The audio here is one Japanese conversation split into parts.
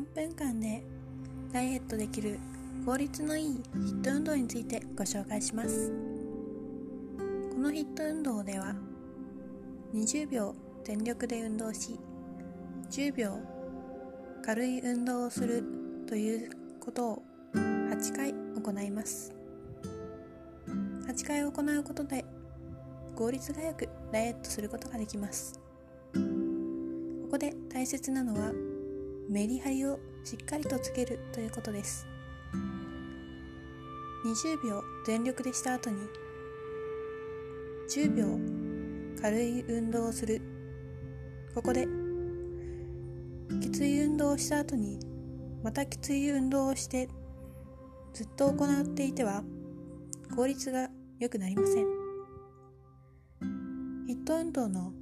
4分間でダイエットできる効率のいいヒット運動についてご紹介します。このヒット運動では20秒全力で運動し10秒軽い運動をするということを8回行います。8回行うことで効率がよくダイエットすることができます。ここで大切なのはメリハリをしっかりとつけるということです。20秒全力でした後に10秒軽い運動をする。ここできつい運動をした後にまたきつい運動をしてずっと行っていては効率が良くなりません。ヒット運動の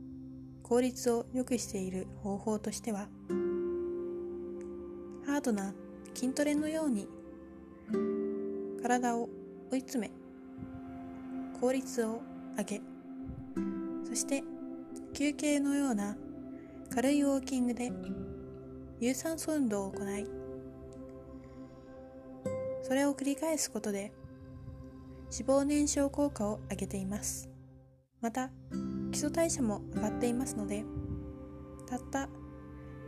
効率を良くしている方法としてはハードな筋トレのように体を追い詰め効率を上げそして休憩のような軽いウォーキングで有酸素運動を行いそれを繰り返すことで脂肪燃焼効果を上げています。また基礎代謝も上がっていますのでたった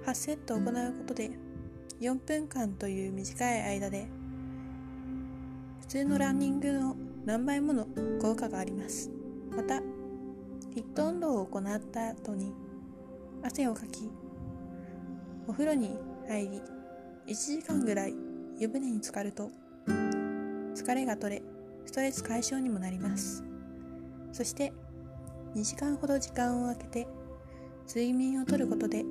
8セット行うことで4分間という短い間で普通のランニングの何倍もの効果があります。またヒット運動を行った後に汗をかきお風呂に入り1時間ぐらい湯船に浸かると疲れが取れストレス解消にもなります。そして2時間ほど時間を空けて睡眠をとることで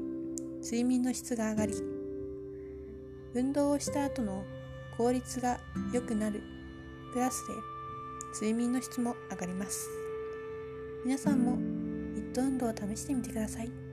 睡眠の質が上がり運動をした後の効率が良くなるプラスで睡眠の質も上がります皆さんもヒット運動を試してみてください。